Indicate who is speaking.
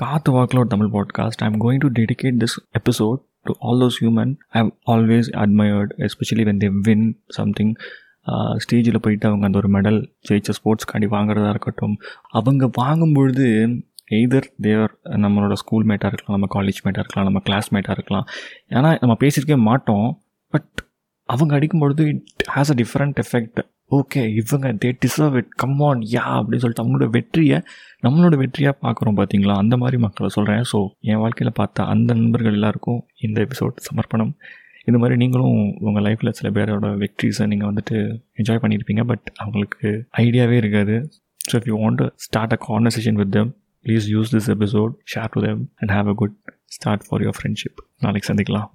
Speaker 1: காத்து வாக்கில் ஒரு Tamil podcast I am going to dedicate this episode to all those human I have always admired especially when they win something ஸ்டேஜில் போயிட்டு அவங்க அந்த ஒரு மெடல் ஜெயிச்ச ஸ்போர்ட்ஸ்க்காண்டி வாங்குறதா இருக்கட்டும். அவங்க வாங்கும்பொழுது எய்தர் தேவர் நம்மளோட ஸ்கூல் மேட்டாக இருக்கலாம் நம்ம காலேஜ் மேட்டாக இருக்கலாம் நம்ம கிளாஸ்மேட்டாக இருக்கலாம். ஏன்னா நம்ம பேசியிருக்கவே மாட்டோம் பட் அவங்க அடிக்கும்பொழுது it has a different effect okay இவங்க they deserve it come on yeah அப்படின்னு சொல்லிட்டு அவங்களோட வெற்றியை நம்மளோட வெற்றியாக பார்க்குறோம் பார்த்தீங்களா அந்த மாதிரி மக்களை சொல்கிறேன் ஸோ என் வாழ்க்கையில் பார்த்தா அந்த நண்பர்கள் எல்லாருக்கும் இந்த எபிசோட் சமர்ப்பணம். இந்த மாதிரி நீங்களும் உங்கள் லைஃப்பில் சில பேரோட வெக்ட்ரிஸை நீங்கள் வந்துட்டு என்ஜாய் பண்ணியிருப்பீங்க பட் அவங்களுக்கு ஐடியாவே இருக்காது. So if you want start a conversation with them please use this episode share to them and have a good start for your friendship நாளைக்கு சந்திக்கலாம்.